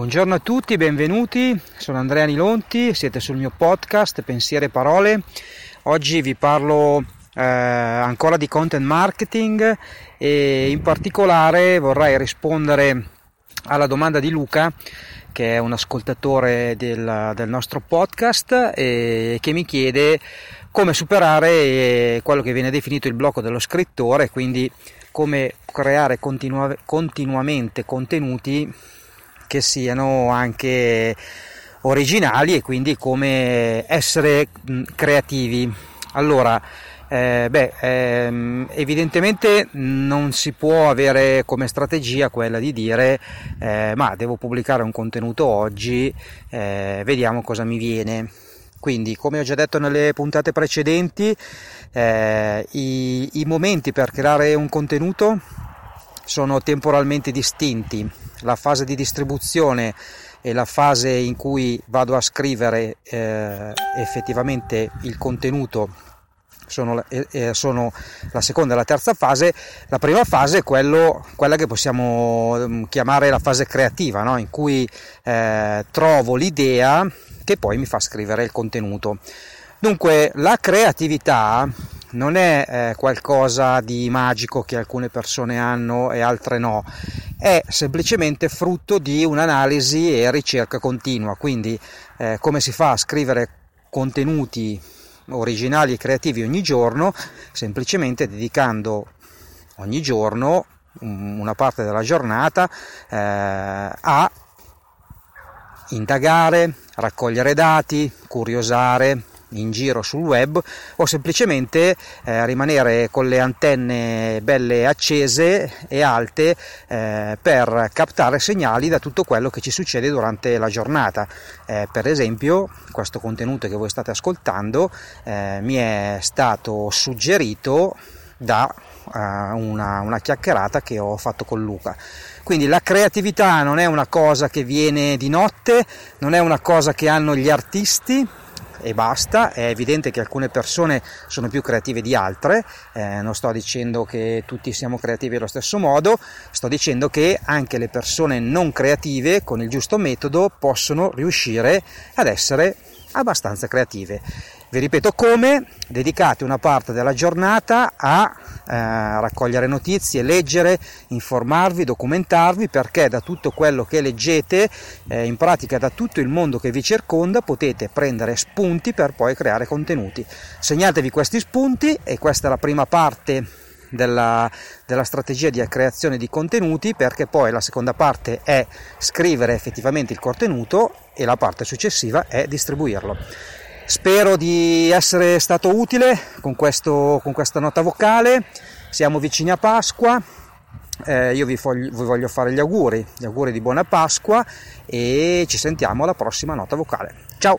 Buongiorno a tutti, benvenuti. Sono Andrea Nilonti, siete sul mio podcast Pensiere e Parole. Oggi vi parlo eh, ancora di content marketing e in particolare vorrei rispondere alla domanda di Luca che è un ascoltatore del, del nostro podcast e che mi chiede come superare quello che viene definito il blocco dello scrittore, quindi come creare continua, continuamente contenuti che siano anche originali e quindi come essere creativi. Allora, eh, beh, ehm, evidentemente non si può avere come strategia quella di dire eh, ma devo pubblicare un contenuto oggi, eh, vediamo cosa mi viene. Quindi, come ho già detto nelle puntate precedenti, eh, i, i momenti per creare un contenuto sono temporalmente distinti. La fase di distribuzione e la fase in cui vado a scrivere eh, effettivamente il contenuto sono, eh, sono, la seconda e la terza fase. La prima fase è quello, quella che possiamo mm, chiamare la fase creativa, no? in cui eh, trovo l'idea che poi mi fa scrivere il contenuto. Dunque la creatività non è eh, qualcosa di magico che alcune persone hanno e altre no, è semplicemente frutto di un'analisi e ricerca continua, quindi eh, come si fa a scrivere contenuti originali e creativi ogni giorno, semplicemente dedicando ogni giorno una parte della giornata eh, a indagare, raccogliere dati, curiosare in giro sul web o semplicemente eh, rimanere con le antenne belle accese e alte eh, per captare segnali da tutto quello che ci succede durante la giornata. Eh, per esempio, questo contenuto che voi state ascoltando eh, mi è stato suggerito da uh, una, una chiacchierata che ho fatto con Luca. Quindi la creatività non è una cosa che viene di notte, non è una cosa che hanno gli artisti e basta, è evidente che alcune persone sono più creative di altre, eh, non sto dicendo che tutti siamo creativi allo stesso modo, sto dicendo che anche le persone non creative con il giusto metodo possono riuscire ad essere abbastanza creative. Vi ripeto come? Dedicate una parte della giornata a eh, raccogliere notizie, leggere, informarvi, documentarvi perché da tutto quello che leggete, eh, in pratica da tutto il mondo che vi circonda, potete prendere spunti per poi creare contenuti. Segnatevi questi spunti e questa è la prima parte della, della, strategia di creazione di contenuti perché poi la seconda parte è scrivere effettivamente il contenuto e la parte successiva è distribuirlo. Spero di essere stato utile con, questo, con questa nota vocale. Siamo vicini a Pasqua. Eh, io vi voglio, vi voglio fare gli auguri, gli auguri di buona Pasqua e ci sentiamo alla prossima nota vocale. Ciao!